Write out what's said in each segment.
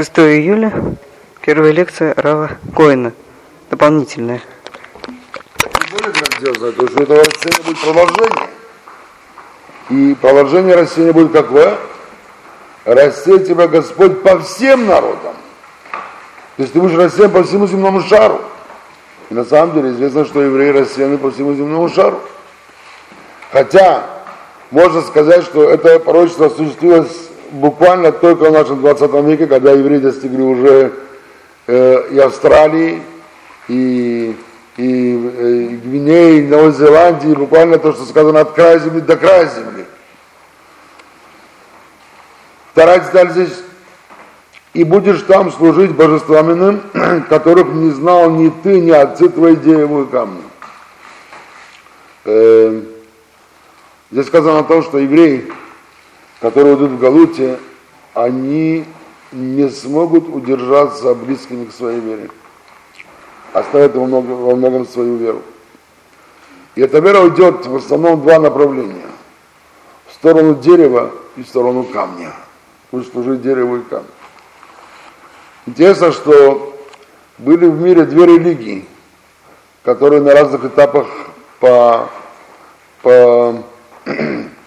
6 июля, первая лекция Рава Коина, дополнительная. Более грандиозное, то, что этого растения будет продолжение. И продолжение растения будет какое? Растет тебя Господь по всем народам. То есть ты будешь растен по всему земному шару. И на самом деле известно, что евреи рассеяны по всему земному шару. Хотя можно сказать, что это пророчество осуществилось буквально только в нашем 20 веке, когда евреи достигли уже э, и Австралии, и, и, и Гвинеи, и Новой Зеландии, буквально то, что сказано от края земли до края земли. Вторая деталь здесь и будешь там служить божествам иным, которых не знал ни ты, ни отцы твои дереву и камни. Э, здесь сказано о том, что евреи, которые идут в Галуте, они не смогут удержаться близкими к своей вере. Оставят во многом, во многом свою веру. И эта вера уйдет в основном в два направления. В сторону дерева и в сторону камня. Пусть служить дереву и камню. Интересно, что были в мире две религии, которые на разных этапах по, по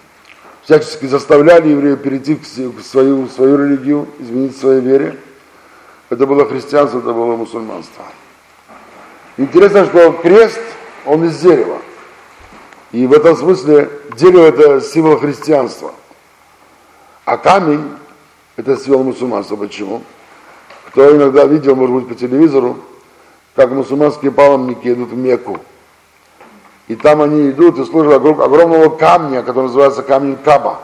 всячески заставляли евреев перейти в свою, в свою религию, изменить своей вере. Это было христианство, это было мусульманство. Интересно, что крест, он из дерева. И в этом смысле дерево это символ христианства. А камень это символ мусульманства. Почему? Кто иногда видел, может быть, по телевизору, как мусульманские паломники идут в Мекку. И там они идут и служат огромного камня, который называется камень Каба.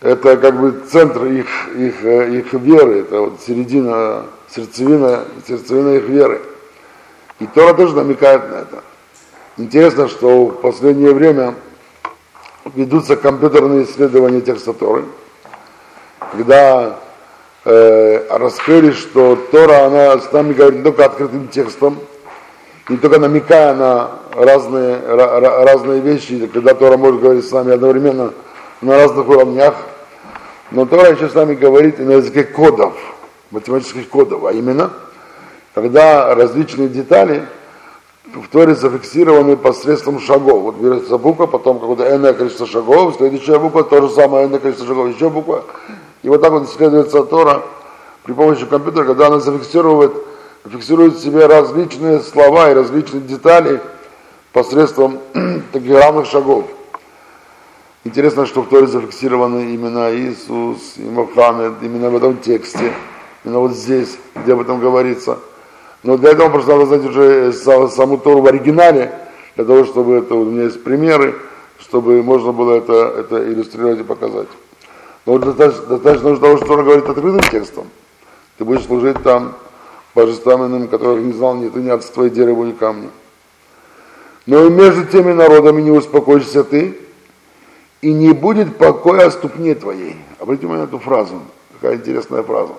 Это как бы центр их, их, их веры, это вот середина, сердцевина, сердцевина их веры. И Тора тоже намекает на это. Интересно, что в последнее время ведутся компьютерные исследования текста Торы, когда э, раскрыли, что Тора, она с нами говорит не только открытым текстом, не только намекая на разные, разные вещи, когда Тора может говорить с нами одновременно на разных уровнях, но Тора еще с нами говорит на языке кодов, математических кодов, а именно, когда различные детали в Торе зафиксированы посредством шагов. Вот берется буква, потом какое-то энное количество шагов, следующая буква, то же самое энное количество шагов, еще буква. И вот так вот исследуется Тора при помощи компьютера, когда она зафиксирует фиксирует в себе различные слова и различные детали посредством таких равных шагов. Интересно, что в Торе зафиксированы имена Иисус и Мухаммед, именно в этом тексте, именно вот здесь, где об этом говорится. Но для этого просто надо знать уже саму Тору в оригинале, для того, чтобы это, у меня есть примеры, чтобы можно было это, это иллюстрировать и показать. Но достаточно, достаточно уже того, что Тора говорит открытым текстом. Ты будешь служить там божествам которых не знал ни ты, ни отца, и дереву, ни камни. Но и между теми народами не успокоишься ты, и не будет покоя о ступне твоей. Обратите внимание на эту фразу, какая интересная фраза.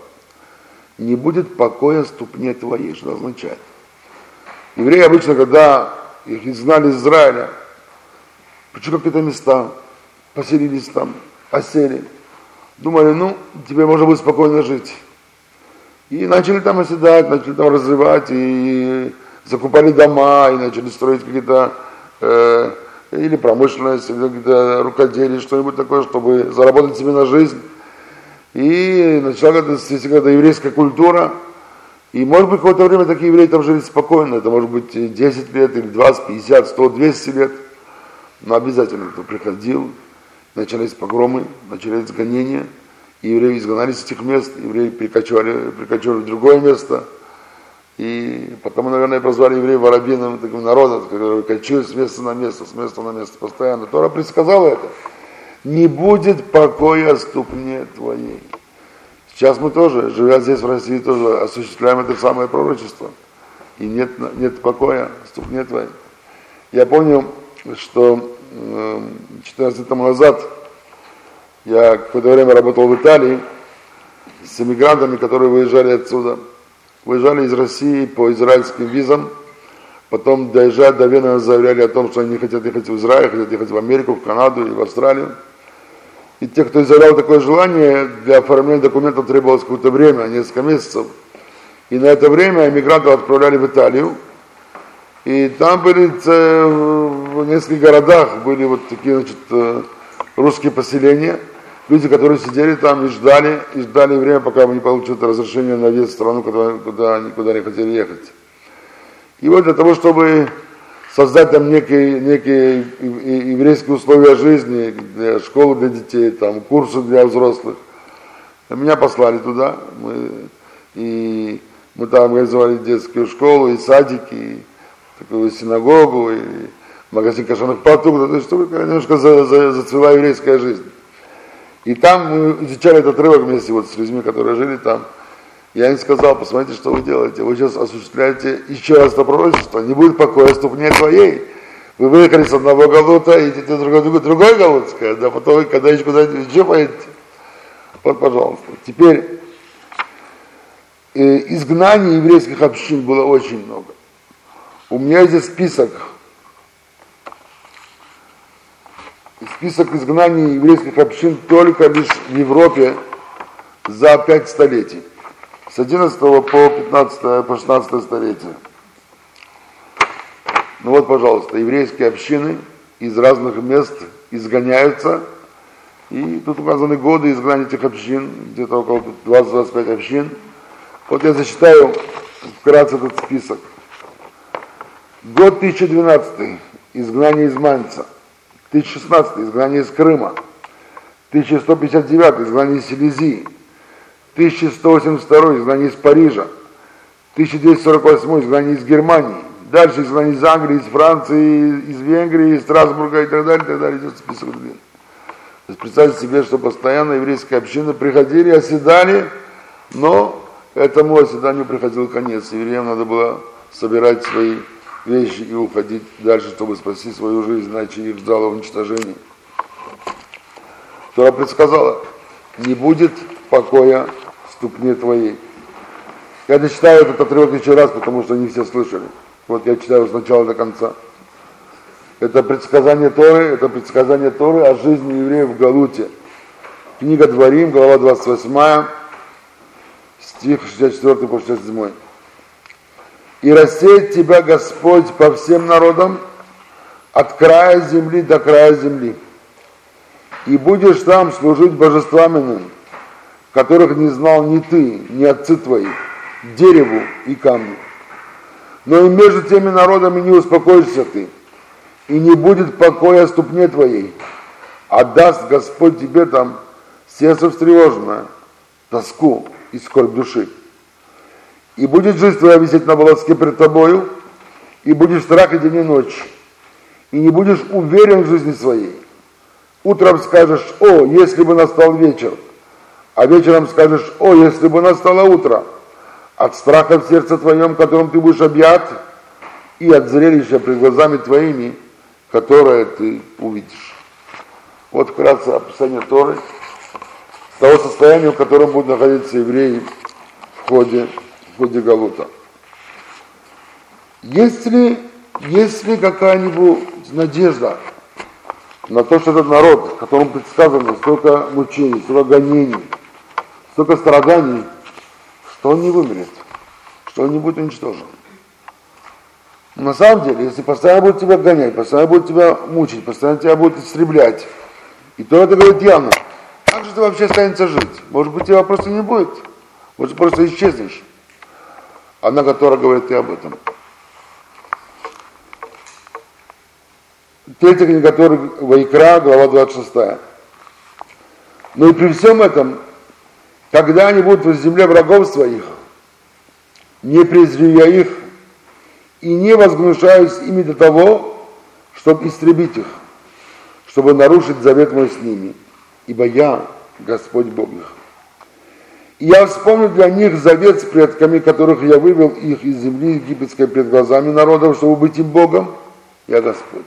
Не будет покоя о ступне твоей, что это означает. Евреи обычно, когда их изгнали из Израиля, пришли какие-то места, поселились там, осели, думали, ну, теперь можно будет спокойно жить. И начали там оседать, начали там разрывать, и закупали дома, и начали строить какие-то э, или промышленность, или какие-то рукоделие, что-нибудь такое, чтобы заработать себе на жизнь. И начала какая-то еврейская культура. И может быть какое-то время такие евреи там жили спокойно, это может быть 10 лет, или 20, 50, 100, 200 лет. Но обязательно кто приходил, начались погромы, начались гонения – евреи изгнались с этих мест, евреи перекочевали, перекочевали в другое место. И потому, наверное, прозвали евреев воробьиным таким народом, который кочует с места на место, с места на место постоянно. Тора предсказала это. Не будет покоя ступне твоей. Сейчас мы тоже, живя здесь в России, тоже осуществляем это самое пророчество. И нет, нет покоя ступне твоей. Я помню, что 14 лет тому назад я какое-то время работал в Италии с эмигрантами, которые выезжали отсюда. Выезжали из России по израильским визам, потом доезжая до Вены, заявляли о том, что они хотят ехать в Израиль, хотят ехать в Америку, в Канаду и в Австралию. И те, кто изъявлял такое желание, для оформления документов требовалось какое-то время, несколько месяцев. И на это время эмигрантов отправляли в Италию. И там были в нескольких городах были вот такие, значит, э, русские поселения. Люди, которые сидели там и ждали, и ждали время, пока они получат разрешение на въезд в страну, куда, куда они куда не хотели ехать. И вот для того, чтобы создать там некие, некие еврейские условия жизни, для школы для детей, там, курсы для взрослых, меня послали туда. Мы, и мы там организовали детскую школу, и садики, и такую синагогу, и магазин кошерных продуктов, то есть чтобы немножко за, за, зацвела еврейская жизнь. И там мы изучали этот отрывок вместе вот с людьми, которые жили там. Я им сказал, посмотрите, что вы делаете. Вы сейчас осуществляете еще раз это пророчество. Не будет покоя ступне твоей. Вы выехали с одного галута, идете в другой, другой, другой галут, да потом, когда еще куда-нибудь еще поедете. Вот, пожалуйста. Теперь, э, изгнаний еврейских общин было очень много. У меня здесь список, список изгнаний еврейских общин только лишь в Европе за пять столетий. С 11 по 15 по 16 столетие. Ну вот, пожалуйста, еврейские общины из разных мест изгоняются, и тут указаны годы изгнания этих общин, где-то около 20-25 общин. Вот я зачитаю вкратце этот список. Год 1012, изгнание из Манца. 1016, изгнание из Крыма. 1159, изгнание из Силезии. 1182, изгнание из Парижа. 1248, изгнание из Германии. Дальше изгнание из Англии, из Франции, из Венгрии, из Страсбурга и так далее, и так далее. Идет список длинный. То есть представьте себе, что постоянно еврейская община приходили, оседали, но этому оседанию приходил конец. Евреям надо было собирать свои вещи и уходить дальше, чтобы спасти свою жизнь, иначе их ждало уничтожение. Тора предсказала, не будет покоя ступне твоей. Я дочитаю этот отрывок еще раз, потому что не все слышали. Вот я читаю с начала до конца. Это предсказание Торы, это предсказание Торы о жизни евреев в Галуте. Книга Дворим, глава 28, стих 64 по 67 и рассеет тебя Господь по всем народам, от края земли до края земли. И будешь там служить божествам которых не знал ни ты, ни отцы твои, дереву и камню. Но и между теми народами не успокоишься ты, и не будет покоя ступне твоей, а даст Господь тебе там сердце встревоженное, тоску и скорбь души и будет жизнь твоя висеть на волоске перед тобою, и будешь страх и день и ночь, и не будешь уверен в жизни своей. Утром скажешь, о, если бы настал вечер, а вечером скажешь, о, если бы настало утро, от страха в сердце твоем, которым ты будешь объят, и от зрелища пред глазами твоими, которое ты увидишь. Вот вкратце описание Торы, того состояния, в котором будут находиться евреи в ходе в Галута. Есть ли, есть ли какая-нибудь надежда на то, что этот народ, которому предсказано столько мучений, столько гонений, столько страданий, что он не вымрет, что он не будет уничтожен. На самом деле, если постоянно будут тебя гонять, постоянно будут тебя мучить, постоянно тебя будут истреблять, и то это говорит явно, как же ты вообще останется жить? Может быть, тебя просто не будет, может, просто исчезнешь. Она, которая говорит и об этом. Третья книга которой Вайкра, глава 26. Но и при всем этом, когда они будут в земле врагов своих, не презрю я их и не возгнушаюсь ими до того, чтобы истребить их, чтобы нарушить завет мой с ними, ибо я Господь Бог их. Я вспомню для них завет с предками, которых я вывел их из земли египетской пред глазами народов, чтобы быть им Богом, я Господь.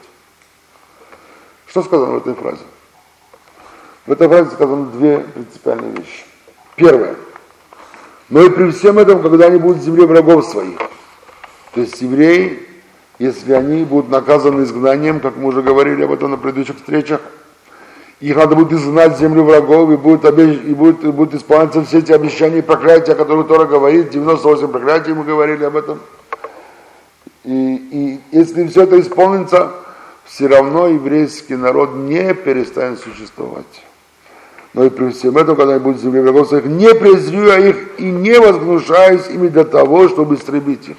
Что сказано в этой фразе? В этой фразе сказаны две принципиальные вещи. Первое. Но и при всем этом, когда они будут в земле врагов своих, то есть евреи, если они будут наказаны изгнанием, как мы уже говорили об этом на предыдущих встречах, их надо будет изгнать землю врагов, и будет, обещ... и будет, и будет исполняться все эти обещания и проклятия, о которых Тора говорит, 98 проклятий мы говорили об этом. И, и если все это исполнится, все равно еврейский народ не перестанет существовать. Но и при всем этом, когда они будут в земле врагов своих, не презрю я их и не возгнушаюсь ими для того, чтобы истребить их.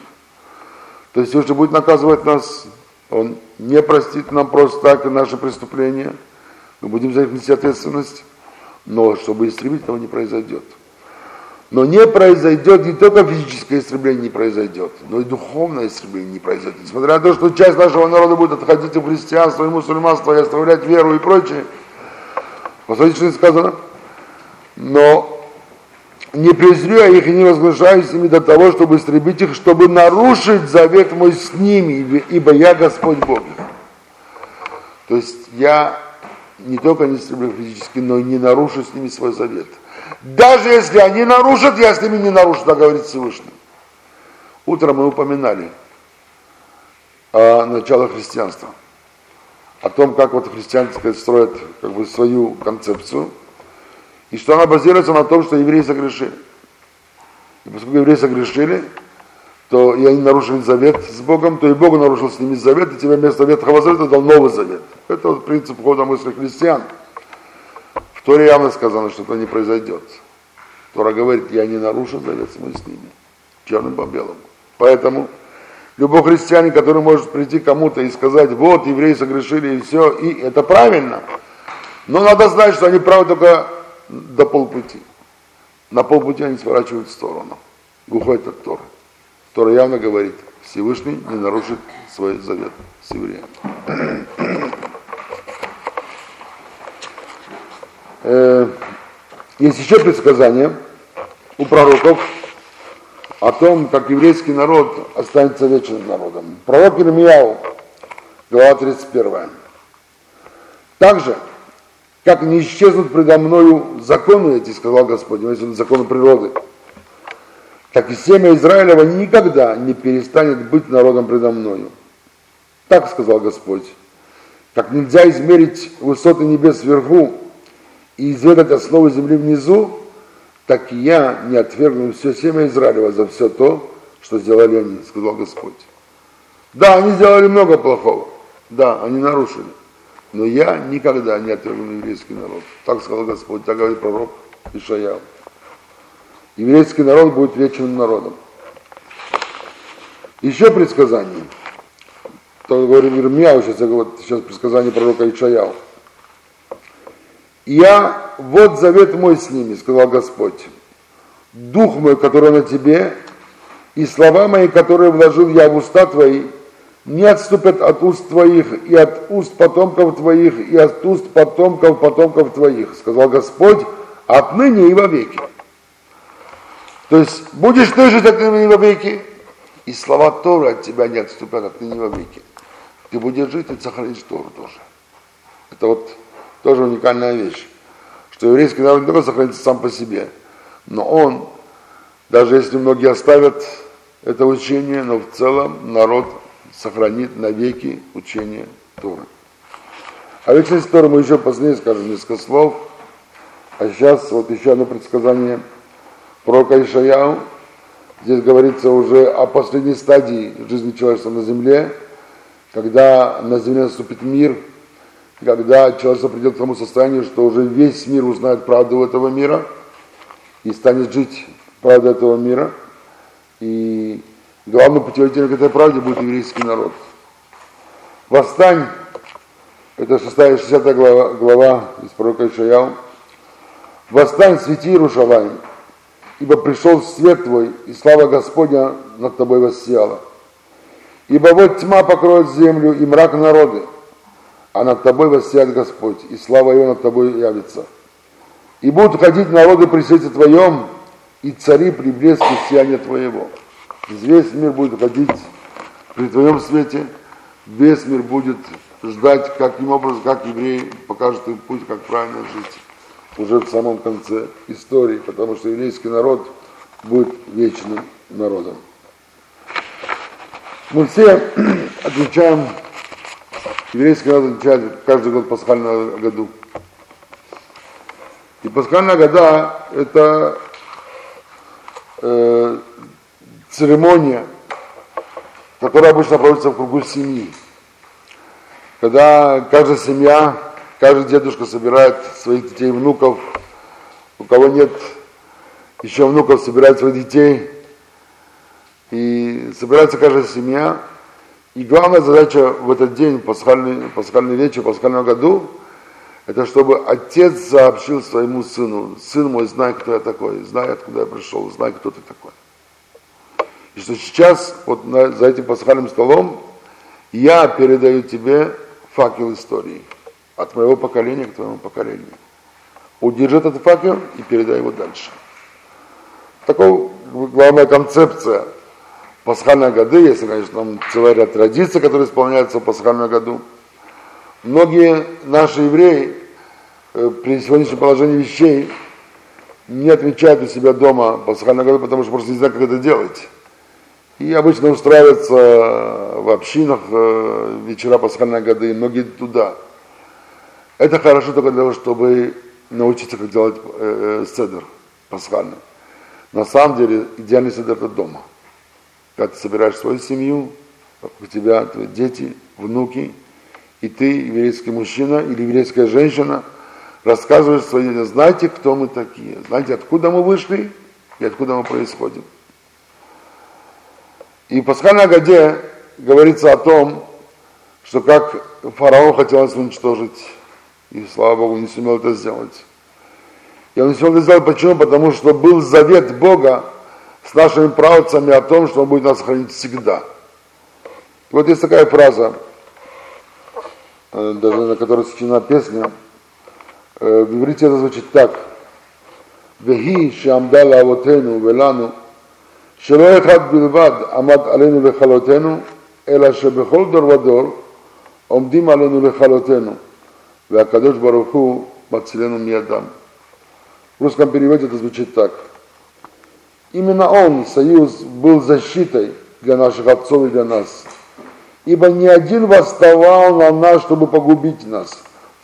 То есть, если будет наказывать нас, он не простит нам просто так наши преступления, мы будем за них нести ответственность, но чтобы истребить этого не произойдет. Но не произойдет, не только физическое истребление не произойдет, но и духовное истребление не произойдет. Несмотря на то, что часть нашего народа будет отходить в христианство и мусульманство и оставлять веру и прочее. Посмотрите, что сказано. Но не презрю я их и не возглашаюсь ими до того, чтобы истребить их, чтобы нарушить завет мой с ними, ибо я Господь Бог. То есть я не только не истреблю физически, но и не нарушу с ними свой завет. Даже если они нарушат, я с ними не нарушу, так говорит Всевышний. Утром мы упоминали о начале христианства, о том, как вот христиане строят как бы свою концепцию, и что она базируется на том, что евреи согрешили. И поскольку евреи согрешили, то и они нарушили завет с Богом, то и Бог нарушил с ними завет, и тебе вместо Ветхого Завета дал новый завет. Это вот принцип хода мысли христиан. Торе явно сказано, что это не произойдет. Тора говорит, я не нарушу завет мой с ними, черным по белому. Поэтому любой христианин, который может прийти кому-то и сказать, вот, евреи согрешили и все, и это правильно. Но надо знать, что они правы только до полпути. На полпути они сворачивают в сторону. Уходят от Торы. Тора явно говорит, Всевышний не нарушит свой завет с евреями. Э, есть еще предсказание у пророков о том, как еврейский народ останется вечным народом. Пророк Ирмияу, глава 31. Также, как не исчезнут предо мною законы эти, сказал Господь, если законы природы, так и семя Израилева никогда не перестанет быть народом предо мною. Так сказал Господь. Как нельзя измерить высоты небес вверху, и изведать основы земли внизу, так и я не отвергну все семя Израилева за все то, что сделали они, сказал Господь. Да, они сделали много плохого, да, они нарушили, но я никогда не отвергну еврейский народ. Так сказал Господь, так говорит пророк Ишаял. Еврейский народ будет вечным народом. Еще предсказание. То говорит Ирмияу, сейчас, я сейчас предсказание пророка Ишаяу. Я, вот завет мой с ними, сказал Господь. Дух мой, который на тебе, и слова мои, которые вложил я в уста твои, не отступят от уст твоих, и от уст потомков твоих, и от уст потомков потомков твоих, сказал Господь, отныне и вовеки. То есть будешь ты жить отныне и вовеки, и слова Торы от тебя не отступят отныне и вовеки. Ты будешь жить и сохранишь Тору тоже. Это вот тоже уникальная вещь, что еврейский народ не только сохранится сам по себе, но он, даже если многие оставят это учение, но в целом народ сохранит навеки учение Торы. А вечность Торы мы еще позднее скажем несколько слов. А сейчас вот еще одно предсказание пророка Ишаяу. Здесь говорится уже о последней стадии жизни человечества на земле, когда на земле наступит мир – когда человек придет к тому состоянию, что уже весь мир узнает правду этого мира и станет жить правдой этого мира. И главным путеводителем к этой правде будет еврейский народ. Восстань, это 6 60 глава, глава из пророка Ишаяу. Восстань, свети Иерушалаем, ибо пришел свет твой, и слава Господня над тобой воссияла. Ибо вот тьма покроет землю и мрак народы, а над тобой воссияет Господь, и слава Его над тобой явится. И будут ходить народы при свете Твоем, и цари при блеске сияния Твоего. Весь мир будет ходить при Твоем свете, весь мир будет ждать, каким образом, как евреи покажут им путь, как правильно жить уже в самом конце истории, потому что еврейский народ будет вечным народом. Мы все отвечаем Еврейский народ отмечает каждый год пасхального году. пасхальная года – это э, церемония, которая обычно проводится в кругу семьи. Когда каждая семья, каждый дедушка собирает своих детей, внуков, у кого нет еще внуков, собирает своих детей, и собирается каждая семья. И главная задача в этот день, пасхальный, пасхальный вечер, пасхального году, это чтобы отец сообщил своему сыну, сын мой, знай, кто я такой, знай, откуда я пришел, знай, кто ты такой. И что сейчас, вот на, за этим пасхальным столом, я передаю тебе факел истории. От моего поколения к твоему поколению. Удержи этот факел и передай его дальше. Такая главная концепция пасхальной годы, если, конечно, там целый ряд традиций, которые исполняются в пасхальном году. Многие наши евреи э, при сегодняшнем положении вещей не отмечают у себя дома пасхальный году, потому что просто не знают, как это делать. И обычно устраиваются в общинах э, вечера пасхальной годы, многие туда. Это хорошо только для того, чтобы научиться, как делать э, седер пасхальный. На самом деле, идеальный седер это дома когда ты собираешь свою семью, у тебя твои дети, внуки, и ты, еврейский мужчина или еврейская женщина, рассказываешь своим знаете, кто мы такие, знаете, откуда мы вышли и откуда мы происходим. И в Пасхальной годе говорится о том, что как фараон хотел уничтожить, и слава Богу, не сумел это сделать. И он не сумел это сделать почему? Потому что был завет Бога, с нашими правцами о том, что Он будет нас хранить всегда. Вот есть такая фраза, э, даже на которой сочинена песня. Э, в иврите это звучит так. והיא שעמדה לאבותינו ולנו, שלא אחד בלבד עמד עלינו לכלותנו, אלא שבכל דור ודור עומדים עלינו לכלותנו, Вякадош Баруху Мацелену Миядам. В русском переводе это звучит так. Именно он, союз, был защитой для наших отцов и для нас. Ибо ни один восставал на нас, чтобы погубить нас.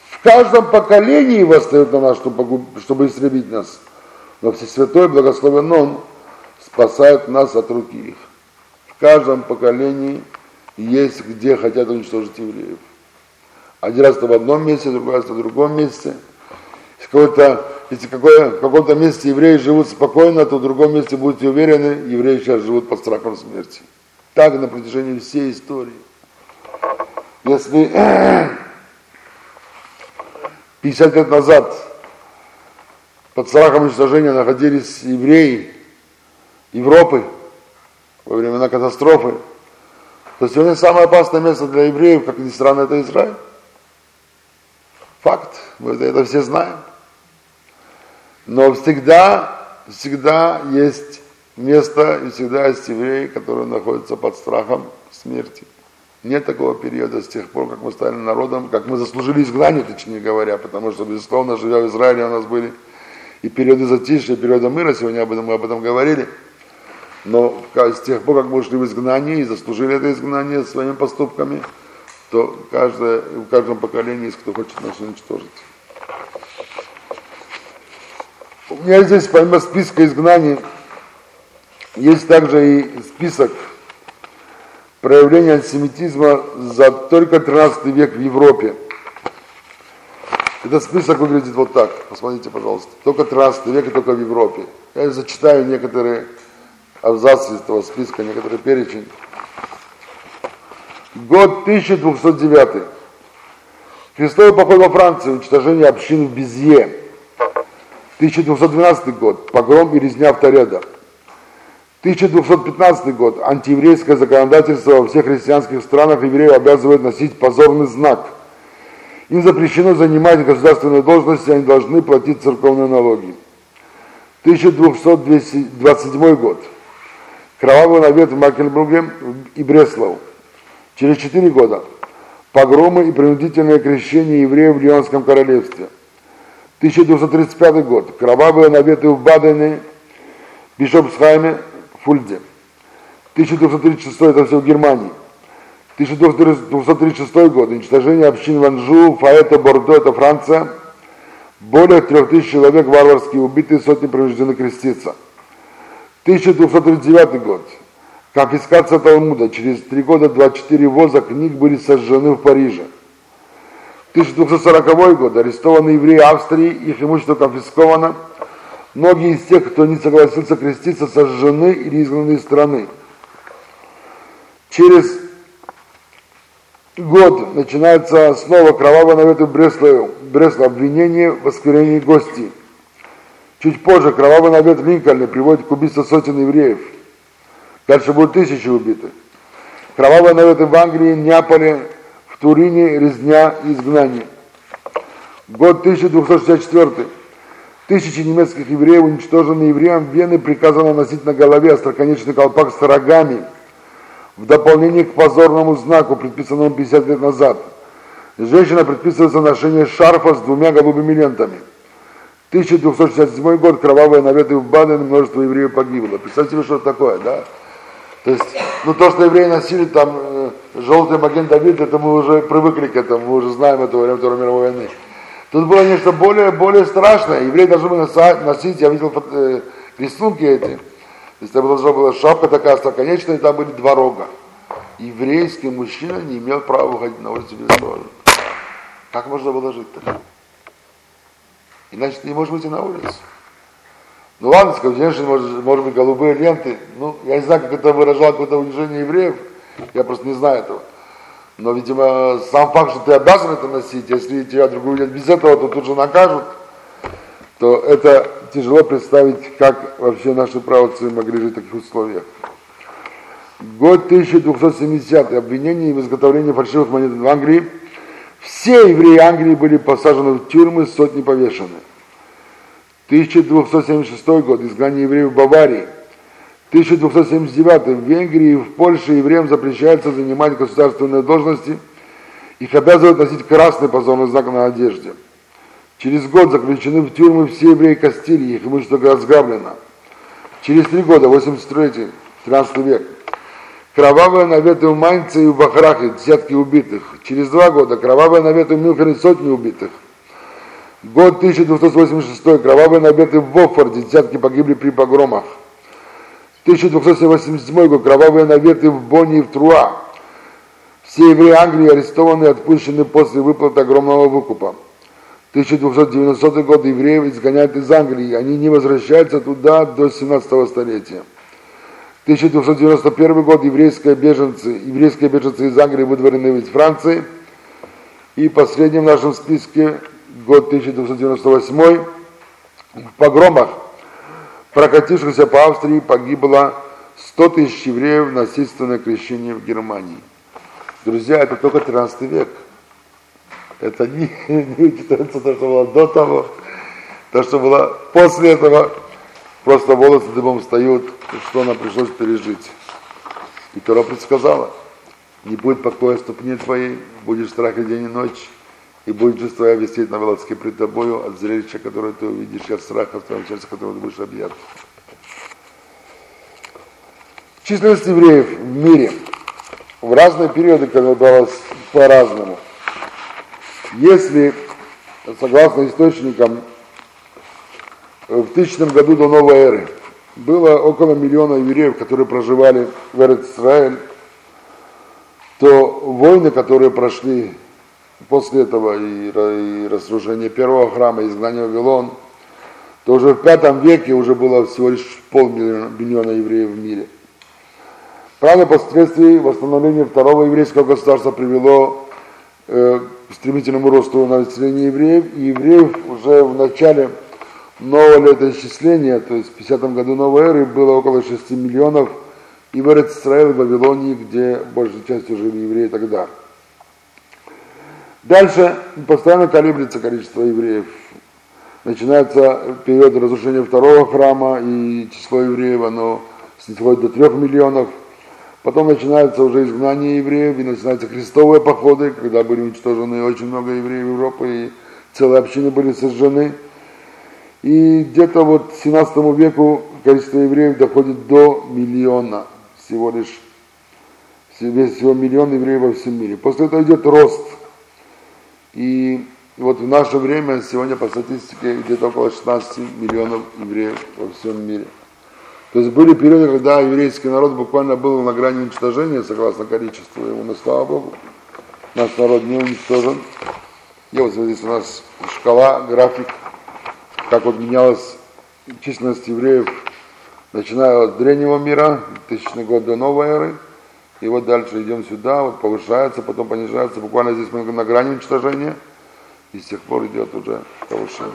В каждом поколении восстает на нас, чтобы, погуб... чтобы истребить нас. Но Всесвятой, благословен Он, спасает нас от руки их. В каждом поколении есть где хотят уничтожить евреев. Один раз это в одном месте, другой раз в другом месте. Если какое, в каком-то месте евреи живут спокойно, то в другом месте будете уверены, евреи сейчас живут под страхом смерти. Так на протяжении всей истории. Если 50 лет назад под страхом уничтожения находились евреи Европы во времена катастрофы, то сегодня самое опасное место для евреев, как ни странно, это Израиль. Факт, мы это все знаем. Но всегда, всегда есть место и всегда есть евреи, которые находятся под страхом смерти. Нет такого периода с тех пор, как мы стали народом, как мы заслужили изгнание, точнее говоря, потому что, безусловно, живя в Израиле, у нас были и периоды затишья, и периоды мыра, сегодня об этом, мы об этом говорили. Но с тех пор, как мы ушли в изгнание и заслужили это изгнание своими поступками, то каждое, в каждом поколении есть кто хочет нас уничтожить. У меня здесь, помимо списка изгнаний, есть также и список проявлений антисемитизма за только 13 век в Европе. Этот список выглядит вот так. Посмотрите, пожалуйста. Только 13 век и только в Европе. Я зачитаю некоторые абзацы из этого списка, некоторые перечень. Год 1209. Крестовый поход во Франции, уничтожение общин в Безье. 1212 год, погром и резня в Торедо. 1215 год, антиеврейское законодательство во всех христианских странах евреев обязывает носить позорный знак. Им запрещено занимать государственные должности, они должны платить церковные налоги. 1227 год. Кровавый навет в Макельбурге и Бреслау. Через 4 года. Погромы и принудительное крещение евреев в Лионском королевстве. 1235 год. Кровавые наветы в Бадене, Бишопсхайме, Фульде. 1236 это все в Германии. 1236 год. Уничтожение общин в Анжу, Фаэта, Бордо, это Франция. Более трех тысяч человек варварски убиты, сотни принуждены креститься. 1239 год. Конфискация Талмуда. Через три года 24 воза книг были сожжены в Париже. 1240 год. Арестованы евреи Австрии, их имущество конфисковано. Многие из тех, кто не согласился креститься, сожжены или изгнаны из страны. Через год начинается снова кровавое наветы в Бресло, Бресло обвинение в осквернении гостей. Чуть позже кровавый навет в Линкольне приводит к убийству сотен евреев. Дальше будут тысячи убиты. Кровавые наветы в Англии, Неаполе, в Турине, резня и изгнание. Год 1264. Тысячи немецких евреев, уничтоженные евреям Вены, приказано носить на голове остроконечный колпак с рогами, в дополнение к позорному знаку, предписанному 50 лет назад. Женщина предписывается ношение шарфа с двумя голубыми лентами. 1267 год, кровавые наветы в Баден, множество евреев погибло. Представьте себе, что это такое, да? То есть, ну то, что евреи носили там э, желтый маген Давид, это мы уже привыкли к этому, мы уже знаем это во время Второй мировой войны. Тут было нечто более, более страшное. Евреи должны были носить, я видел э, рисунки эти. То есть там должна была шапка такая остроконечная, и там были два рога. Еврейский мужчина не имел права выходить на улицу без рога. Как можно было жить так? Иначе ты не можешь выйти на улицу. Ну ладно, скажем, женщины, может, может быть, голубые ленты. Ну, я не знаю, как это выражало какое-то унижение евреев. Я просто не знаю этого. Но, видимо, сам факт, что ты обязан это носить, если тебя другую увидят без этого, то тут же накажут, то это тяжело представить, как вообще наши правоцы могли жить в таких условиях. Год 1270. Обвинение в изготовлении фальшивых монет в Англии. Все евреи Англии были посажены в тюрьмы, сотни повешены. 1276 год. Изгнание евреев в Баварии. 1279 в Венгрии и в Польше евреям запрещается занимать государственные должности, их обязывают носить красный позорный знак на одежде. Через год заключены в тюрьмы все евреи Кастилии, их имущество разграблено. Через три года, 83 13 век, кровавые наветы в Майнце и в Бахрахе, десятки убитых. Через два года кровавые наветы в Мюнхене, сотни убитых. Год 1286, кровавые наветы в Вофорде, десятки погибли при погромах. 1287 год, кровавые наветы в Бонне и в Труа. Все евреи Англии арестованы и отпущены после выплаты огромного выкупа. 1290 год евреев изгоняют из Англии, они не возвращаются туда до 17 столетия. 1291 год еврейские беженцы, еврейские беженцы из Англии выдворены из Франции. И последний в нашем списке год 1298 в погромах прокатившихся по Австрии, погибло 100 тысяч евреев насильственное крещение в Германии. Друзья, это только 13 век. Это не, не учитывается то, что было до того, то, что было после этого. Просто волосы дыбом встают, что нам пришлось пережить. И Тора предсказала, не будет покоя ступни твоей, будешь в страхе день и ночь, и будет твоя висеть на волоске пред тобою от зрелища, которое ты увидишь, от страха в твоем сердце, которого ты будешь объят. Численность евреев в мире в разные периоды казалось по-разному. Если, согласно источникам, в тысячном году до новой эры было около миллиона евреев, которые проживали в Израиль, то войны, которые прошли после этого и, и разрушение первого храма, изгнание Вавилон, то уже в пятом веке уже было всего лишь полмиллиона евреев в мире. Правда, впоследствии восстановление второго еврейского государства привело э, к стремительному росту населения евреев, и евреев уже в начале нового летоисчисления, то есть в 50 году новой эры, было около 6 миллионов, и в Израиле, в Вавилонии, где большей частью жили евреи тогда. Дальше постоянно колеблется количество евреев. Начинается период разрушения второго храма, и число евреев, оно снисходит до трех миллионов. Потом начинается уже изгнание евреев, и начинаются крестовые походы, когда были уничтожены очень много евреев Европы, и целые общины были сожжены. И где-то вот к 17 веку количество евреев доходит до миллиона, всего лишь, всего миллион евреев во всем мире. После этого идет рост – и вот в наше время, сегодня по статистике, где-то около 16 миллионов евреев во всем мире. То есть были периоды, когда еврейский народ буквально был на грани уничтожения, согласно количеству его, но слава Богу, наш народ не уничтожен. И вот здесь у нас шкала, график, как вот менялась численность евреев, начиная от древнего мира, тысячный год до новой эры, и вот дальше идем сюда, вот повышается, потом понижается, буквально здесь мы на грани уничтожения, и с тех пор идет уже повышение.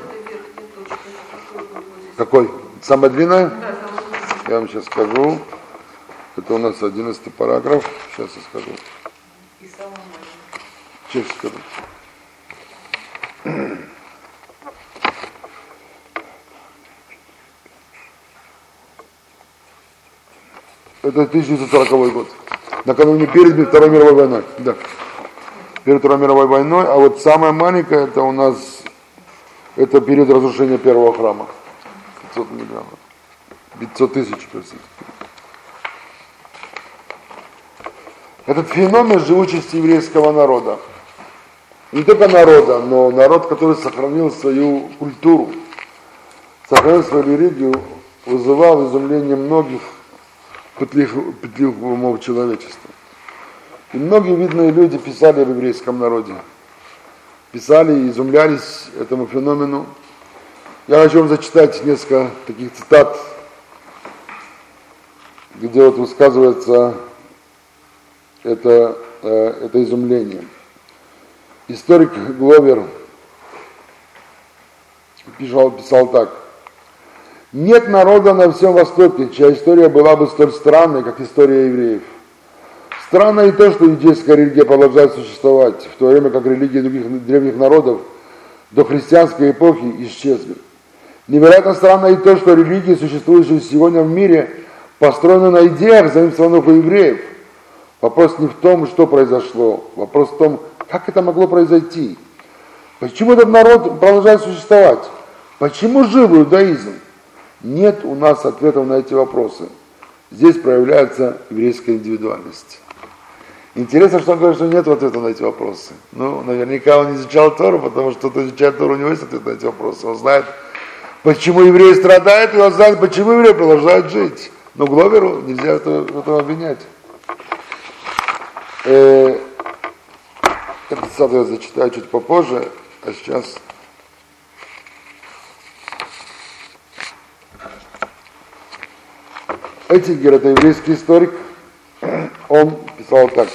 Какой? Самая длинная? Я вам сейчас скажу. Это у нас одиннадцатый параграф. Сейчас я скажу. Сейчас скажу. Это 1940 год. Накануне перед Второй мировой войной. Да. Перед Второй мировой войной. А вот самая маленькая, это у нас, это период разрушения первого храма. 500 миллионов. 500 тысяч, простите. Этот феномен живучести еврейского народа. Не только народа, но народ, который сохранил свою культуру, сохранил свою религию, вызывал изумление многих пытливых, умов человечества. И многие видные люди писали об еврейском народе. Писали и изумлялись этому феномену. Я хочу вам зачитать несколько таких цитат, где вот высказывается это, э, это изумление. Историк Гловер писал, писал так – нет народа на всем Востоке, чья история была бы столь странной, как история евреев. Странно и то, что иудейская религия продолжает существовать, в то время как религии других древних народов до христианской эпохи исчезли. Невероятно странно и то, что религии, существующие сегодня в мире, построены на идеях, заимствованных у евреев. Вопрос не в том, что произошло, вопрос в том, как это могло произойти. Почему этот народ продолжает существовать? Почему жив иудаизм? Нет у нас ответов на эти вопросы. Здесь проявляется еврейская индивидуальность. Интересно, что он говорит, что нет ответа на эти вопросы. Ну, наверняка он изучал Тору, потому что кто изучает Тору, у него есть ответ на эти вопросы. Он знает, почему евреи страдают, и он знает, почему евреи продолжают жить. Но Гловеру нельзя этого, этого обвинять. Э, это цитату я зачитаю чуть попозже, а сейчас Этигер, это еврейский историк, он писал так.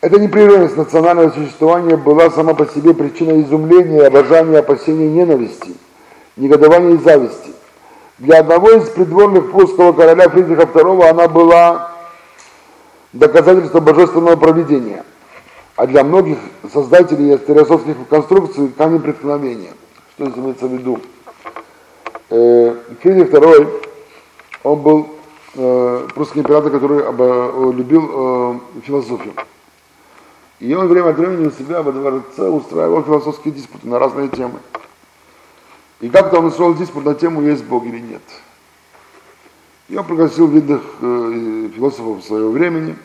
Эта непрерывность национального существования была сама по себе причиной изумления, обожания, опасения ненависти, негодования и зависти. Для одного из придворных прусского короля Фридриха II она была доказательством божественного проведения, а для многих создателей стереосовских конструкций камень преткновения. Что здесь имеется в виду? Э, Фридрих II, он был э, прусский император, который обо, любил э, философию. И он время от времени у себя во дворце устраивал философские диспуты на разные темы. И как-то он устроил диспут на тему, есть Бог или нет. И он пригласил видных э, философов своего времени.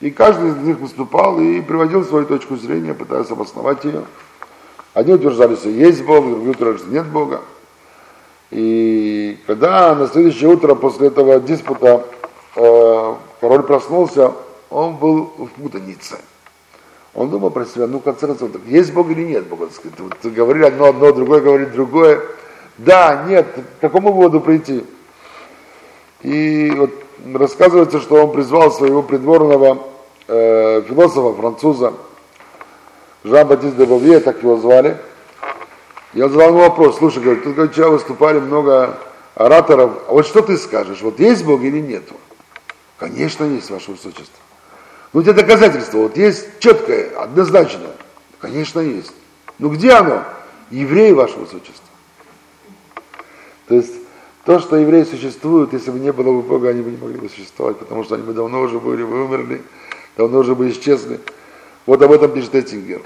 И каждый из них выступал и приводил свою точку зрения, пытаясь обосновать ее. Одни утверждали, что есть Бог, другие утверждали, что нет Бога. И когда на следующее утро после этого диспута э, король проснулся, он был в путанице. Он думал про себя, ну, в конце концов, так, есть Бог или нет Бога? Вот, говорили одно, одно, другое говорит другое. Да, нет, к какому выводу прийти? И вот рассказывается, что он призвал своего придворного э, философа, француза, Жан-Батист де Бовье, так его звали, я задал ему вопрос, слушай, говорит, тут вчера выступали много ораторов, а вот что ты скажешь, вот есть Бог или нету? Конечно, есть, Ваше Высочество. Ну, где доказательства? Вот есть четкое, однозначное. Конечно, есть. Ну, где оно? Евреи, Ваше Высочество. То есть, то, что евреи существуют, если бы не было бы Бога, они бы не могли бы существовать, потому что они бы давно уже были, бы умерли, давно уже бы исчезли. Вот об этом пишет Эттингер.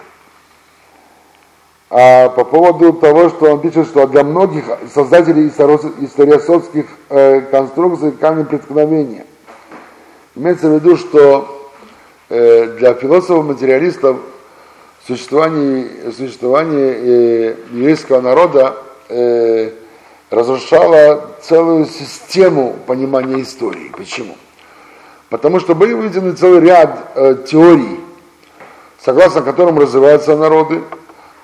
А по поводу того, что он пишет, что для многих создателей историосовских э, конструкций камень преткновения. Имеется в виду, что э, для философов-материалистов существование, существование э, еврейского народа разрушало целую систему понимания истории. Почему? Потому что были выведены целый ряд э, теорий, согласно которым развиваются народы,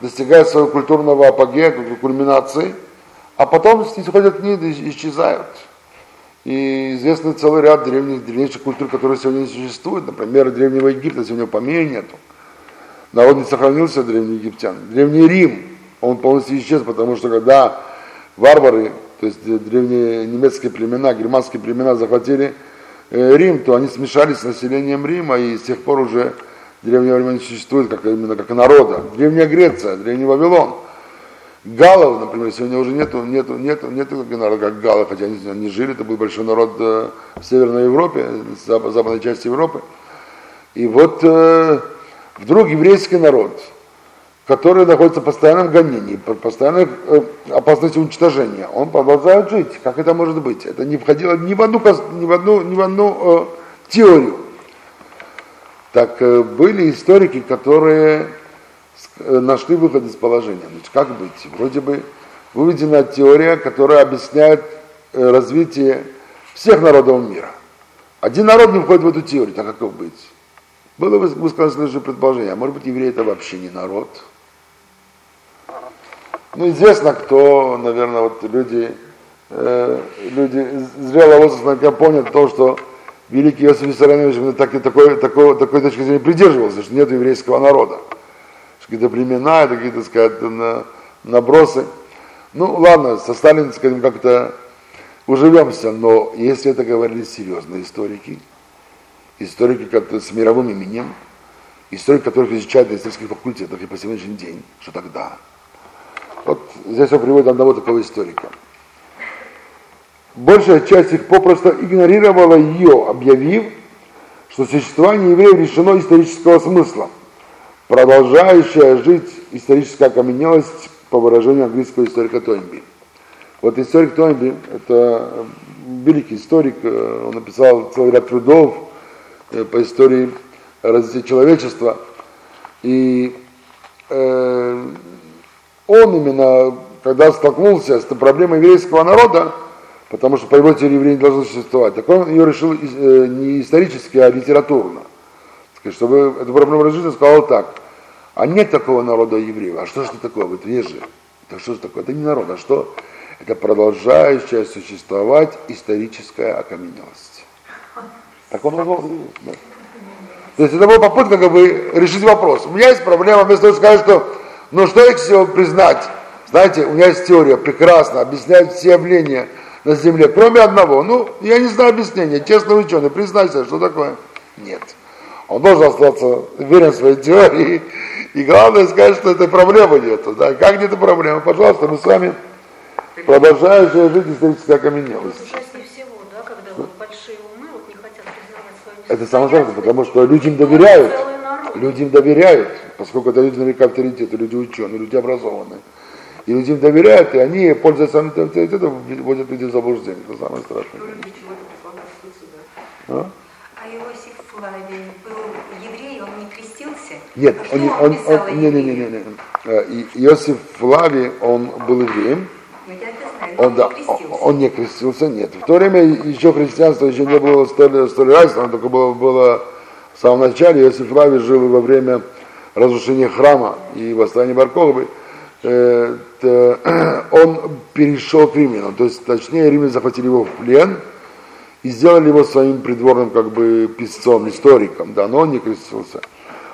достигают своего культурного апогея, кульминации, а потом исходят книги и исчезают. И известный целый ряд древних, древнейших культур, которые сегодня не существуют. Например, Древнего Египта сегодня помея нету. Народ не сохранился, древний египтян. Древний Рим, он полностью исчез, потому что когда варвары, то есть древние немецкие племена, германские племена захватили э, Рим, то они смешались с населением Рима, и с тех пор уже времени не существует как, именно как народа. Древняя Греция, древний Вавилон. Галов, например, сегодня уже нету, нету, нету, нету народа как галы, хотя они, они жили, это был большой народ э, в Северной Европе, в западной части Европы. И вот э, вдруг еврейский народ, который находится в постоянном гонении, постоянной э, опасности уничтожения, он продолжает жить. Как это может быть? Это не входило ни в одну, ни в одну, ни в одну э, теорию. Так э, были историки, которые э, нашли выход из положения. Значит, как быть? Вроде бы выведена теория, которая объясняет э, развитие всех народов мира. Один народ не входит в эту теорию, так как быть? Было высказано следующее предположение, а может быть евреи это вообще не народ? Ну, известно, кто, наверное, вот люди, э, люди зрелого возраста, наверное, помнят то, что великий Иосиф Виссарионович именно так, такой, такой, такой точки зрения придерживался, что нет еврейского народа. Какие-то племена, это какие-то, сказать, на, набросы. Ну, ладно, со Сталином, скажем, как-то уживемся, но если это говорили серьезные историки, историки которые с мировым именем, историки, которых изучают на исторических факультетах и по сегодняшний день, что тогда? Вот здесь он приводит одного такого историка – большая часть их попросту игнорировала ее, объявив, что существование евреев лишено исторического смысла. Продолжающая жить историческая окаменелость по выражению английского историка Тойнби. Вот историк Тойнби, это великий историк, э, он написал целый ряд трудов э, по истории развития человечества. И э, он именно, когда столкнулся с проблемой еврейского народа, потому что по его теории евреи не должны существовать. Так он ее решил э, не исторически, а литературно. Чтобы эту проблему решить, он сказал так. А нет такого народа евреев. А что же это такое? Вот есть же. Так что же такое? Это не народ, а что? Это продолжающая существовать историческая окаменелость. Так он. Да. То есть это была попытка как бы решить вопрос. У меня есть проблема, вместо того, сказать, что ну что их всего признать. Знаете, у меня есть теория, прекрасно, объясняет все явления на земле, кроме одного. Ну, я не знаю объяснения, честный ученый, признайся, что такое? Нет. Он должен остаться верен в своей теории, и главное сказать, что этой проблемы нет. Да? Как нет проблемы? Пожалуйста, мы с вами продолжающая жить историческая окаменелость. Это самое главное, потому что люди им доверяют. Люди им доверяют, поскольку это люди наверняка авторитеты, люди ученые, люди образованные и люди им доверяют, и они, пользуясь своим авторитетом, вводят людей в заблуждение. Это самое страшное. А? а Иосиф Флавий был еврей, он не крестился? Нет, а он, он, он, он, не, не, не, не, не. Э, Иосиф Флавий, он был евреем. Ну, он, он, да, он, он не крестился, нет. В то время еще христианство еще не было столь, столь развито, только было, было в самом начале. Иосиф Флавий жил во время разрушения храма и восстания Баркохбы. Э, он перешел к римлянам, то есть, точнее, римляне захватили его в плен и сделали его своим придворным, как бы, писцом, историком, да, но он не крестился.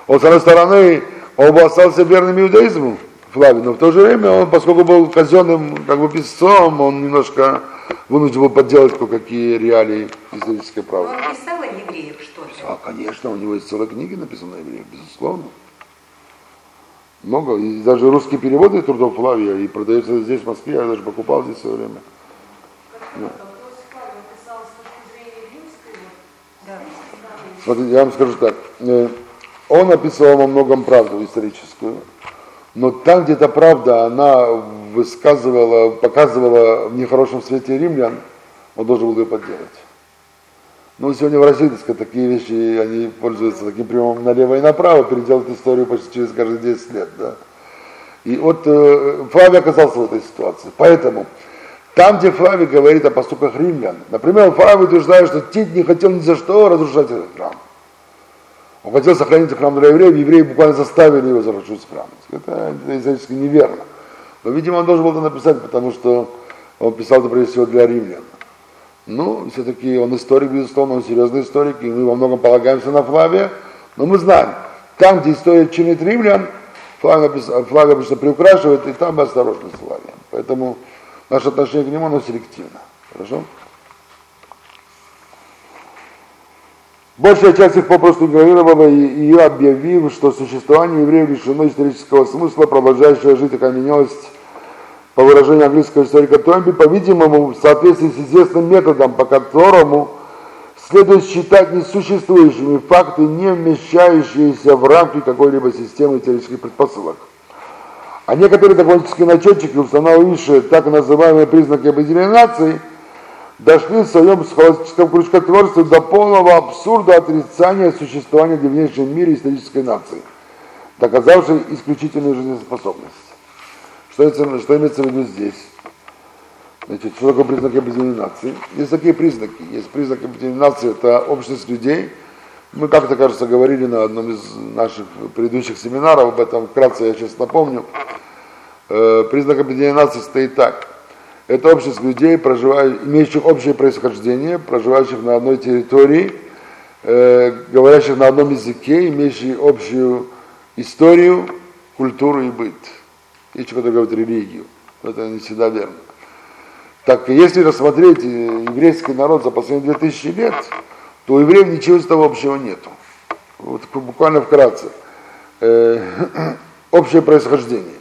Он, с одной стороны, он был остался верным иудаизму, Флавий, но в то же время он, поскольку был казенным, как бы, писцом, он немножко вынужден был подделать кое-какие реалии исторической правды. Он писал о евреях, что ли? А, конечно, у него есть целая книга написана о евреях, безусловно много, и даже русские переводы трудов Флавия, и продаются здесь, в Москве, я даже покупал здесь в свое время. Да. Смотрите, я вам скажу так. Э, он описывал во многом правду историческую, но там, где эта правда, она высказывала, показывала в нехорошем свете римлян, он должен был ее подделать. Ну, сегодня в России, сказать, такие вещи, они пользуются таким приемом налево и направо, переделать историю почти через каждые 10 лет, да. И вот э, Флавий оказался в этой ситуации. Поэтому там, где Флавий говорит о поступках римлян, например, Флавий утверждает, что Тит не хотел ни за что разрушать этот храм. Он хотел сохранить храм для евреев, евреи буквально заставили его разрушить храм. Это, это исторически неверно. Но, видимо, он должен был это написать, потому что он писал это прежде всего для римлян. Ну, все-таки он историк, безусловно, он серьезный историк, и мы во многом полагаемся на Флавия, но мы знаем, там, где история чинит римлян, Флавий обычно приукрашивает, и там мы осторожны с Флавием. Поэтому наше отношение к нему, оно селективно. Хорошо? Большая часть их попросту игнорировала и объявив, что существование евреев лишено исторического смысла, продолжающая жить окаменелость по выражению английского историка Томби, по-видимому, в соответствии с известным методом, по которому следует считать несуществующими факты, не вмещающиеся в рамки какой-либо системы теоретических предпосылок. А некоторые догматические начетчики, установившие так называемые признаки определения нации, дошли в своем схоластическом крючкотворстве до полного абсурда отрицания существования в древнейшем мире исторической нации, доказавшей исключительную жизнеспособность. Что, это, что имеется в виду здесь? Значит, что такое признаки объединения нации? Есть такие признаки. Есть признаки объединения нации, это общность людей. Мы как-то, кажется, говорили на одном из наших предыдущих семинаров об этом, вкратце я сейчас напомню. Э, признак объединения нации стоит так. Это общность людей, имеющих общее происхождение, проживающих на одной территории, э, говорящих на одном языке, имеющих общую историю, культуру и быт. Есть человек, который говорит религию. Это не всегда верно. Так, если рассмотреть э, еврейский народ за последние 2000 лет, то у евреев ничего из того общего нету. Вот буквально вкратце. Э, общее происхождение.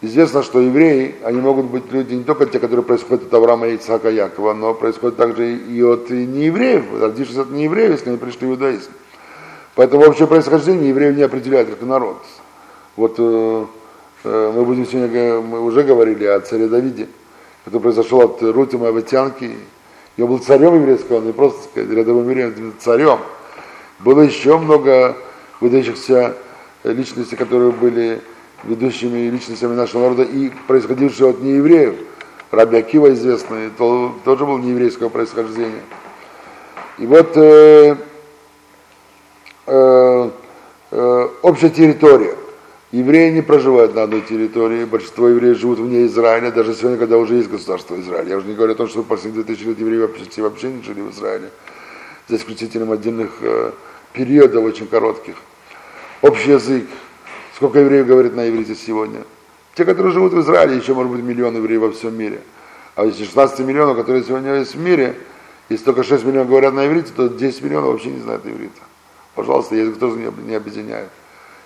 Известно, что евреи, они могут быть люди не только те, которые происходят от Авраама, Ицхака, Якова, но происходят также и от неевреев, родившись от неевреев, если они пришли в иудаизм. Поэтому общее происхождение евреев не определяет как народ. Вот Э, мы будем сегодня, мы уже говорили о царе Давиде, который произошел от Рути Моавитянки. Я был царем еврейского, не просто сказать, рядовым евреем, царем. Было еще много выдающихся личностей, которые были ведущими личностями нашего народа и происходившие от неевреев. Раби Акива известный, то, тоже был нееврейского происхождения. И вот э, э, э, общая территория – Евреи не проживают на одной территории, большинство евреев живут вне Израиля, даже сегодня, когда уже есть государство Израиль. Я уже не говорю о том, что последние 2000 лет евреи вообще, вообще не жили в Израиле, за исключением отдельных э, периодов очень коротких. Общий язык. Сколько евреев говорит на иврите сегодня? Те, которые живут в Израиле, еще может быть миллион евреев во всем мире. А если 16 миллионов, которые сегодня есть в мире, если только 6 миллионов говорят на иврите, то 10 миллионов вообще не знают иврита. Пожалуйста, язык тоже не, объединяет.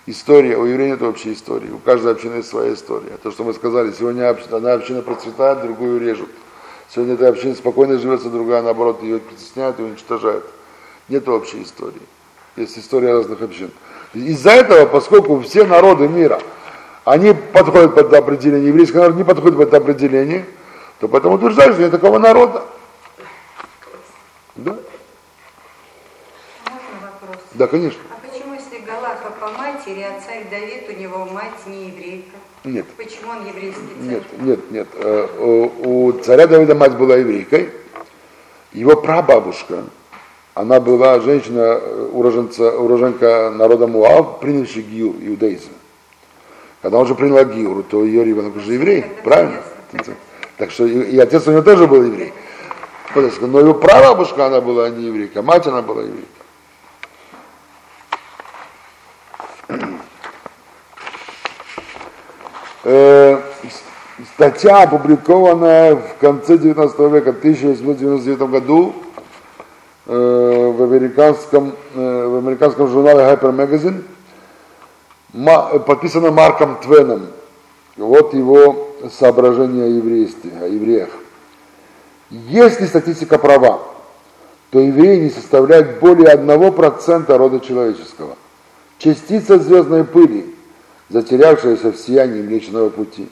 История, у евреев нет общей истории, у каждой общины есть своя история. То, что мы сказали, сегодня одна община процветает, другую режут. Сегодня эта община спокойно живется, другая, наоборот, ее притесняют и уничтожают. Нет общей истории. Есть история разных общин. Из-за этого, поскольку все народы мира, они подходят под это определение, еврейский народ не подходит под это определение, то поэтому утверждают, что нет такого народа. Да? Можно вопрос? Да, конечно матери, отца и Давид, у него мать не еврейка. Нет. Почему он еврейский царь? Нет, нет, нет. Э, у царя Давида мать была еврейкой. Его прабабушка, она была женщина, э, уроженца, уроженка народа Муав, принявшая гиур, иудаизм. Когда он уже приняла гиур, то ее ребенок уже еврей, Тогда правильно? Ясно. Так что и, и отец у него тоже был еврей. Но его прабабушка, она была не еврейка, мать она была еврейка. Э, статья, опубликованная в конце 19 века, 1899 году, э, в американском, э, в американском журнале Hyper Magazine, подписана Марком Твеном. Вот его соображения о еврействе, о евреях. Если статистика права, то евреи не составляют более 1% рода человеческого. Частица звездной пыли, затерявшаяся в сиянии Млечного Пути.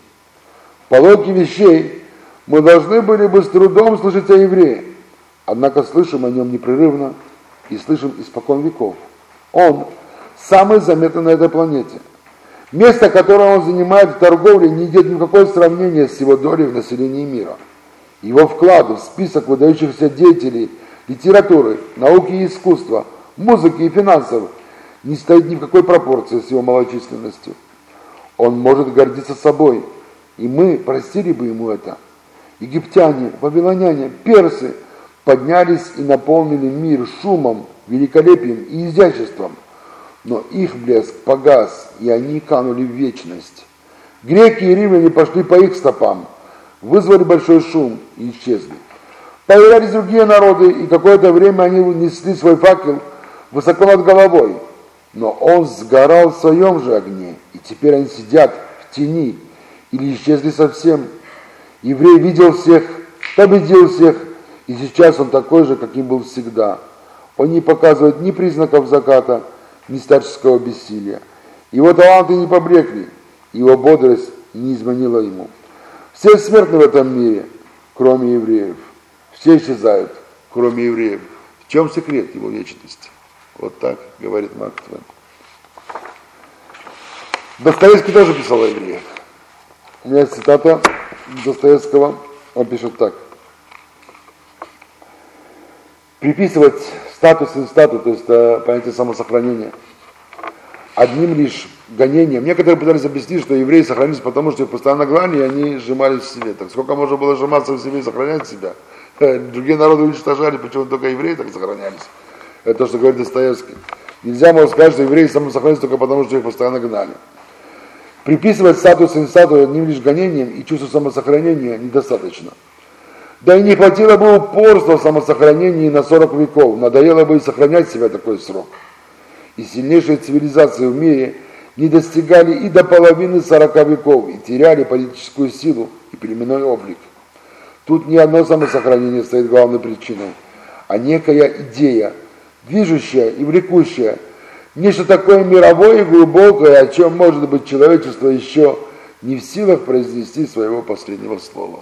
По логике вещей мы должны были бы с трудом слышать о евреях, однако слышим о нем непрерывно и слышим испокон веков. Он самый заметный на этой планете. Место, которое он занимает в торговле, не идет ни в какое сравнение с его долей в населении мира. Его вклады в список выдающихся деятелей литературы, науки и искусства, музыки и финансов не стоит ни в какой пропорции с его малочисленностью. Он может гордиться собой, и мы простили бы ему это. Египтяне, вавилоняне, персы поднялись и наполнили мир шумом, великолепием и изяществом – но их блеск погас, и они канули в вечность. Греки и римляне пошли по их стопам, вызвали большой шум и исчезли. Появлялись другие народы, и какое-то время они несли свой факел высоко над головой. Но он сгорал в своем же огне, и теперь они сидят в тени или исчезли совсем. Еврей видел всех, победил всех, и сейчас он такой же, каким был всегда. Он не показывает ни признаков заката, ни старческого бессилия. Его таланты не поблекли, его бодрость не изменила ему. Все смертны в этом мире, кроме евреев. Все исчезают, кроме евреев. В чем секрет его вечности? Вот так говорит Марк Твен. Достоевский тоже писал о евреях. У меня есть цитата Достоевского, он пишет так. Приписывать статус инстату, то есть э, понятие самосохранения, одним лишь гонением. Некоторые пытались объяснить, что евреи сохранились потому, что их постоянно гнали, и они сжимались в себе. Так сколько можно было сжиматься в себе и сохранять себя? Другие народы уничтожали, почему только евреи так сохранялись. Это то, что говорит Достоевский. Нельзя можно сказать, что евреи самосохранились только потому, что их постоянно гнали. Приписывать статус инстату одним лишь гонением и чувство самосохранения недостаточно. Да и не хватило бы упорства в самосохранении на 40 веков. Надоело бы и сохранять себя такой срок. И сильнейшие цивилизации в мире не достигали и до половины 40 веков и теряли политическую силу и племенной облик. Тут не одно самосохранение стоит главной причиной, а некая идея, движущая и влекущая, нечто такое мировое и глубокое, о чем, может быть, человечество еще не в силах произнести своего последнего слова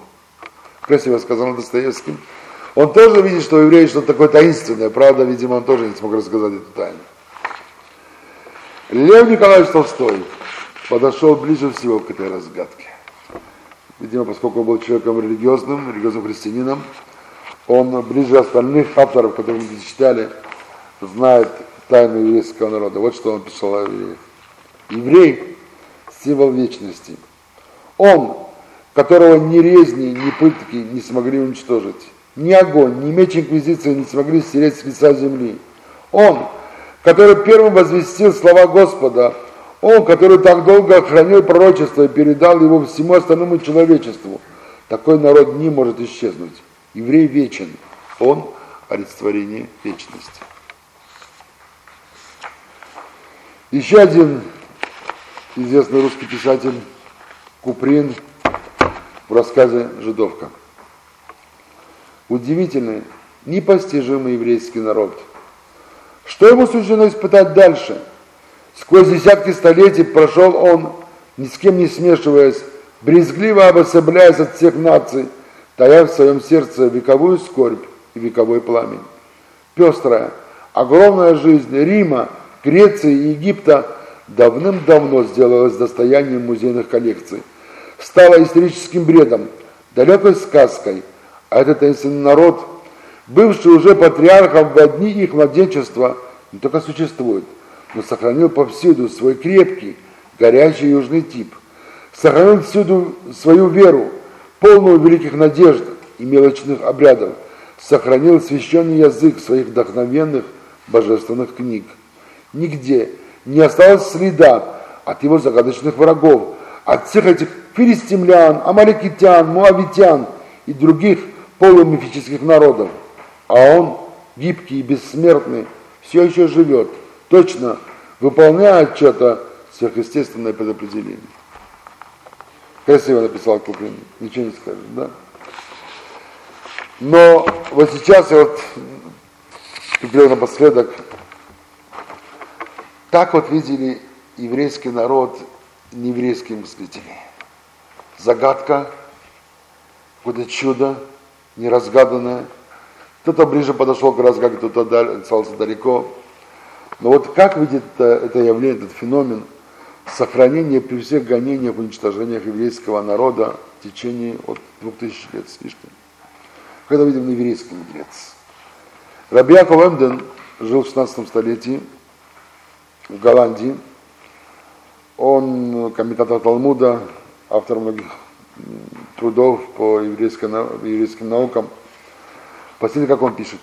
красиво сказано Достоевским. Он тоже видит, что у евреев что-то такое таинственное. Правда, видимо, он тоже не смог рассказать эту тайну. Лев Николаевич Толстой подошел ближе всего к этой разгадке. Видимо, поскольку он был человеком религиозным, религиозным христианином, он ближе остальных авторов, которые мы читали, знает тайну еврейского народа. Вот что он писал о евреях. Еврей – символ вечности. Он которого ни резни, ни пытки не смогли уничтожить. Ни огонь, ни меч Инквизиции не смогли стереть с лица земли. Он, который первым возвестил слова Господа, он, который так долго хранил пророчество и передал его всему остальному человечеству, такой народ не может исчезнуть. Еврей вечен, он олицетворение вечности. Еще один известный русский писатель Куприн – в рассказе «Жидовка». Удивительный, непостижимый еврейский народ. Что ему суждено испытать дальше? Сквозь десятки столетий прошел он, ни с кем не смешиваясь, брезгливо обособляясь от всех наций, тая в своем сердце вековую скорбь и вековой пламень. Пестрая, огромная жизнь Рима, Греции и Египта давным-давно сделалась достоянием музейных коллекций – стало историческим бредом, далекой сказкой, а этот таинственный народ, бывший уже патриархом в одни их младенчества, не только существует, но сохранил повсюду свой крепкий, горячий южный тип, сохранил всюду свою веру, полную великих надежд и мелочных обрядов, сохранил священный язык своих вдохновенных божественных книг. Нигде не осталось следа от его загадочных врагов, от всех этих филистимлян, амаликитян, муавитян и других полумифических народов. А он, гибкий и бессмертный, все еще живет, точно выполняя что-то сверхъестественное предопределение. Красиво написал Куприн, ничего не скажешь, да? Но вот сейчас я вот теперь напоследок, так вот видели еврейский народ нееврейские мыслители. Загадка, какое-то чудо неразгаданное, Кто-то ближе подошел к раз, как кто-то остался далеко. Но вот как видит это, это явление, этот феномен сохранения при всех гонениях, уничтожениях еврейского народа в течение от двух тысяч лет с. Когда видим на еврейский мудрец. Рабиаков Эмден жил в 16 столетии в Голландии. Он комментатор Талмуда, автор многих трудов по еврейской, еврейским наукам. Посмотрите, как он пишет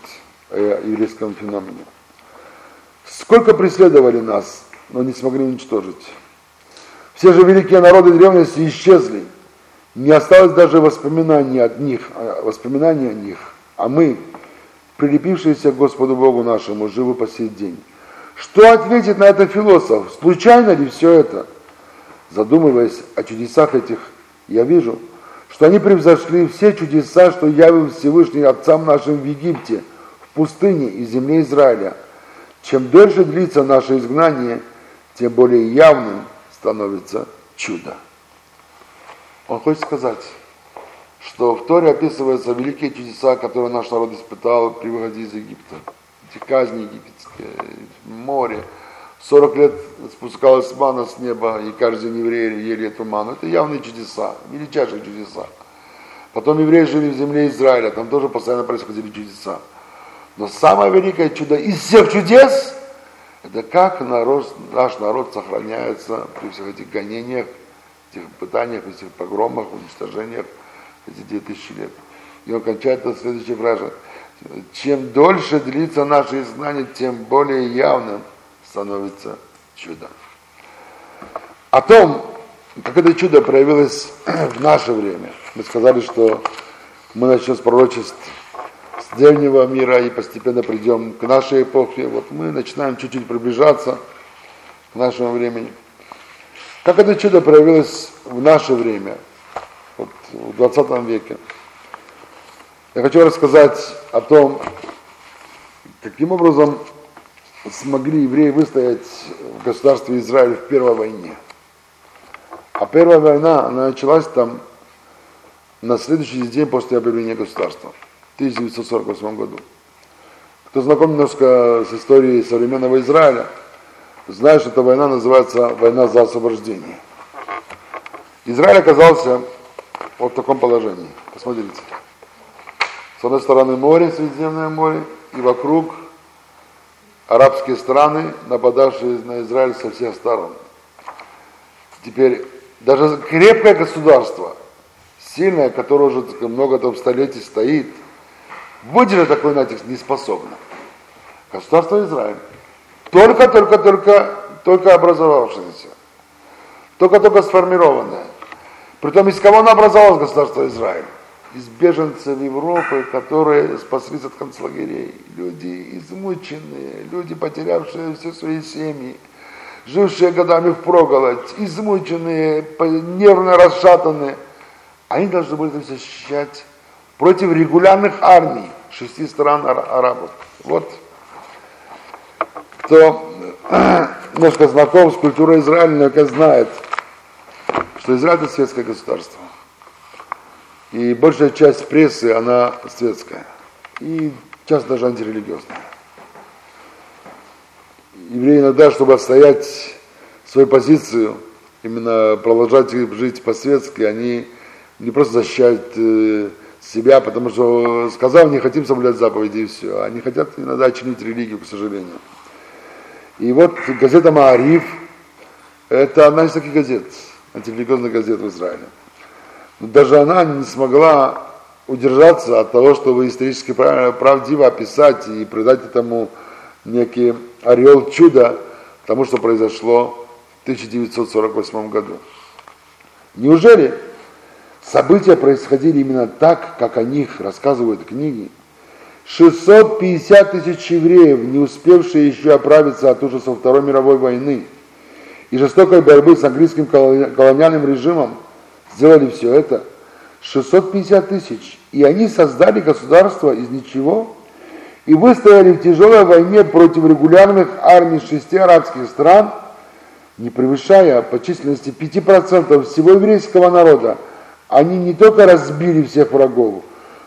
о еврейском феномене. Сколько преследовали нас, но не смогли уничтожить. Все же великие народы древности исчезли. Не осталось даже воспоминаний от них, а, воспоминаний о них. А мы, прилепившиеся к Господу Богу нашему, живы по сей день. Что ответит на это философ? Случайно ли все это? Задумываясь о чудесах этих, я вижу, что они превзошли все чудеса, что явил Всевышний отцам нашим в Египте, в пустыне и земле Израиля. Чем дольше длится наше изгнание, тем более явным становится чудо. Он хочет сказать, что в Торе описываются великие чудеса, которые наш народ испытал при выходе из Египта. Эти казни египетские, море. 40 лет спускалась мана с неба, и каждый день евреи ели эту ману. Это явные чудеса, величайшие чудеса. Потом евреи жили в земле Израиля, там тоже постоянно происходили чудеса. Но самое великое чудо из всех чудес, это как народ, наш народ сохраняется при всех этих гонениях, этих пытаниях, этих погромах, уничтожениях эти 2000 лет. И он кончает это следующей фразой. Чем дольше длится наше изгнание, тем более явным становится чудо. О том, как это чудо проявилось в наше время. Мы сказали, что мы начнем с пророчеств с древнего мира и постепенно придем к нашей эпохе. Вот мы начинаем чуть-чуть приближаться к нашему времени. Как это чудо проявилось в наше время, вот в 20 веке? Я хочу рассказать о том, каким образом смогли евреи выстоять в государстве Израиль в Первой войне. А Первая война, она началась там на следующий день после объявления государства, в 1948 году. Кто знаком немножко с историей современного Израиля – знаешь, что эта война называется война за освобождение. Израиль оказался вот в таком положении. Посмотрите. С одной стороны море, Средиземное море, и вокруг арабские страны, нападавшие на Израиль со всех сторон. Теперь даже крепкое государство, сильное, которое уже много там столетий стоит, выдержать такой натиск не способно. Государство Израиль. Только, только, только, только образовавшееся. Только-только сформированное. Притом из кого оно образовалось государство Израиль? Из беженцев Европы, которые спаслись от концлагерей. Люди измученные, люди, потерявшие все свои семьи, жившие годами в проголодь, измученные, нервно расшатанные. Они должны были защищать против регулярных армий шести стран арабов. Вот кто немножко знаком с культурой Израиля, наверняка знает, что Израиль это светское государство. И большая часть прессы, она светская. И часто даже антирелигиозная. Евреи иногда, чтобы отстоять свою позицию, именно продолжать жить по-светски, они не просто защищают э, себя, потому что сказал, не хотим соблюдать заповеди и все. Они хотят иногда чинить религию, к сожалению. И вот газета Маариф, это одна из таких газет, антирелигиозных газет в Израиле. Даже она не смогла удержаться от того, чтобы исторически правдиво описать и придать этому некий орел чуда тому, что произошло в 1948 году. Неужели события происходили именно так, как о них рассказывают книги? 650 тысяч евреев, не успевшие еще оправиться от ужасов Второй мировой войны и жестокой борьбы с английским колониальным режимом, сделали все это. 650 тысяч. И они создали государство из ничего и выстояли в тяжелой войне против регулярных армий шести арабских стран, не превышая по численности 5% всего еврейского народа. Они не только разбили всех врагов,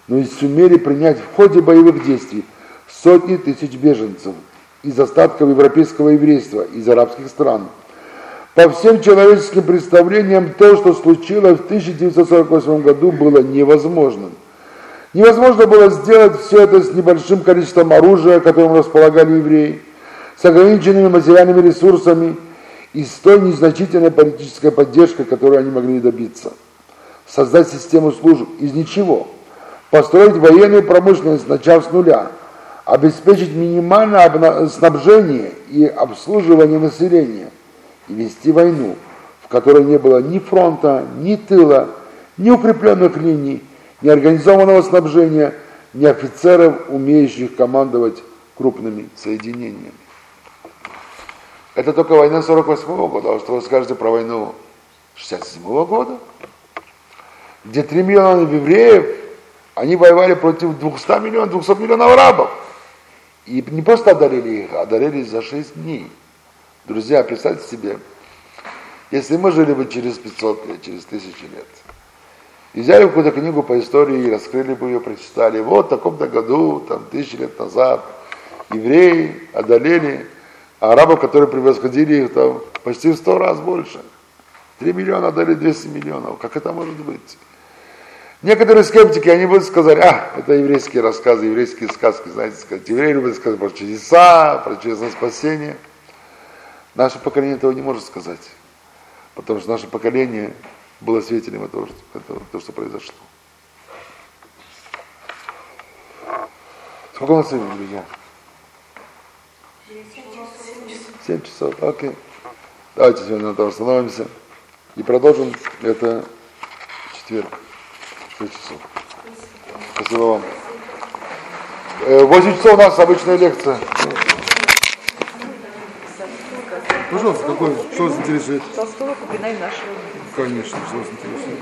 но и сумели принять в ходе боевых действий сотни тысяч беженцев из остатков европейского еврейства, из арабских стран. По всем человеческим представлениям, то, что случилось в 1948 году, было невозможным. Невозможно было сделать все это с небольшим количеством оружия, которым располагали евреи, с ограниченными материальными ресурсами и с той незначительной политической поддержкой, которую они могли добиться. Создать систему служб из ничего, построить военную промышленность, начав с нуля, обеспечить минимальное снабжение и обслуживание населения и вести войну, в которой не было ни фронта, ни тыла, ни укрепленных линий, ни организованного снабжения, ни офицеров, умеющих командовать крупными соединениями. Это только война 48 -го года. А что вы скажете про войну 67 -го года? Где 3 миллиона евреев, они воевали против 200 миллионов, 200 миллионов арабов. И не просто одолели их, а одолели за 6 дней. Друзья, представьте себе, если мы жили бы через 500 лет, через тысячи лет, и взяли какую-то книгу по истории, и раскрыли бы ее, прочитали, вот в таком-то году, там, тысячи лет назад, евреи одолели арабов, которые превосходили их там почти в сто раз больше. Три миллиона дали 200 миллионов. Как это может быть? Некоторые скептики, они будут сказать, а, это еврейские рассказы, еврейские сказки, знаете, сказать, евреи любят сказать про чудеса, про чудесное спасение. Наше поколение этого не может сказать, потому что наше поколение было свидетелем этого, этого того, что произошло. Сколько у нас времени, друзья? 7 часов, окей. Давайте сегодня на этом остановимся и продолжим это четверг. 6 часов. Спасибо вам. 8 часов у нас обычная лекция. Пожалуйста, какой, что вас интересует? Толстого, Куприна и нашего. Конечно, что вас интересует.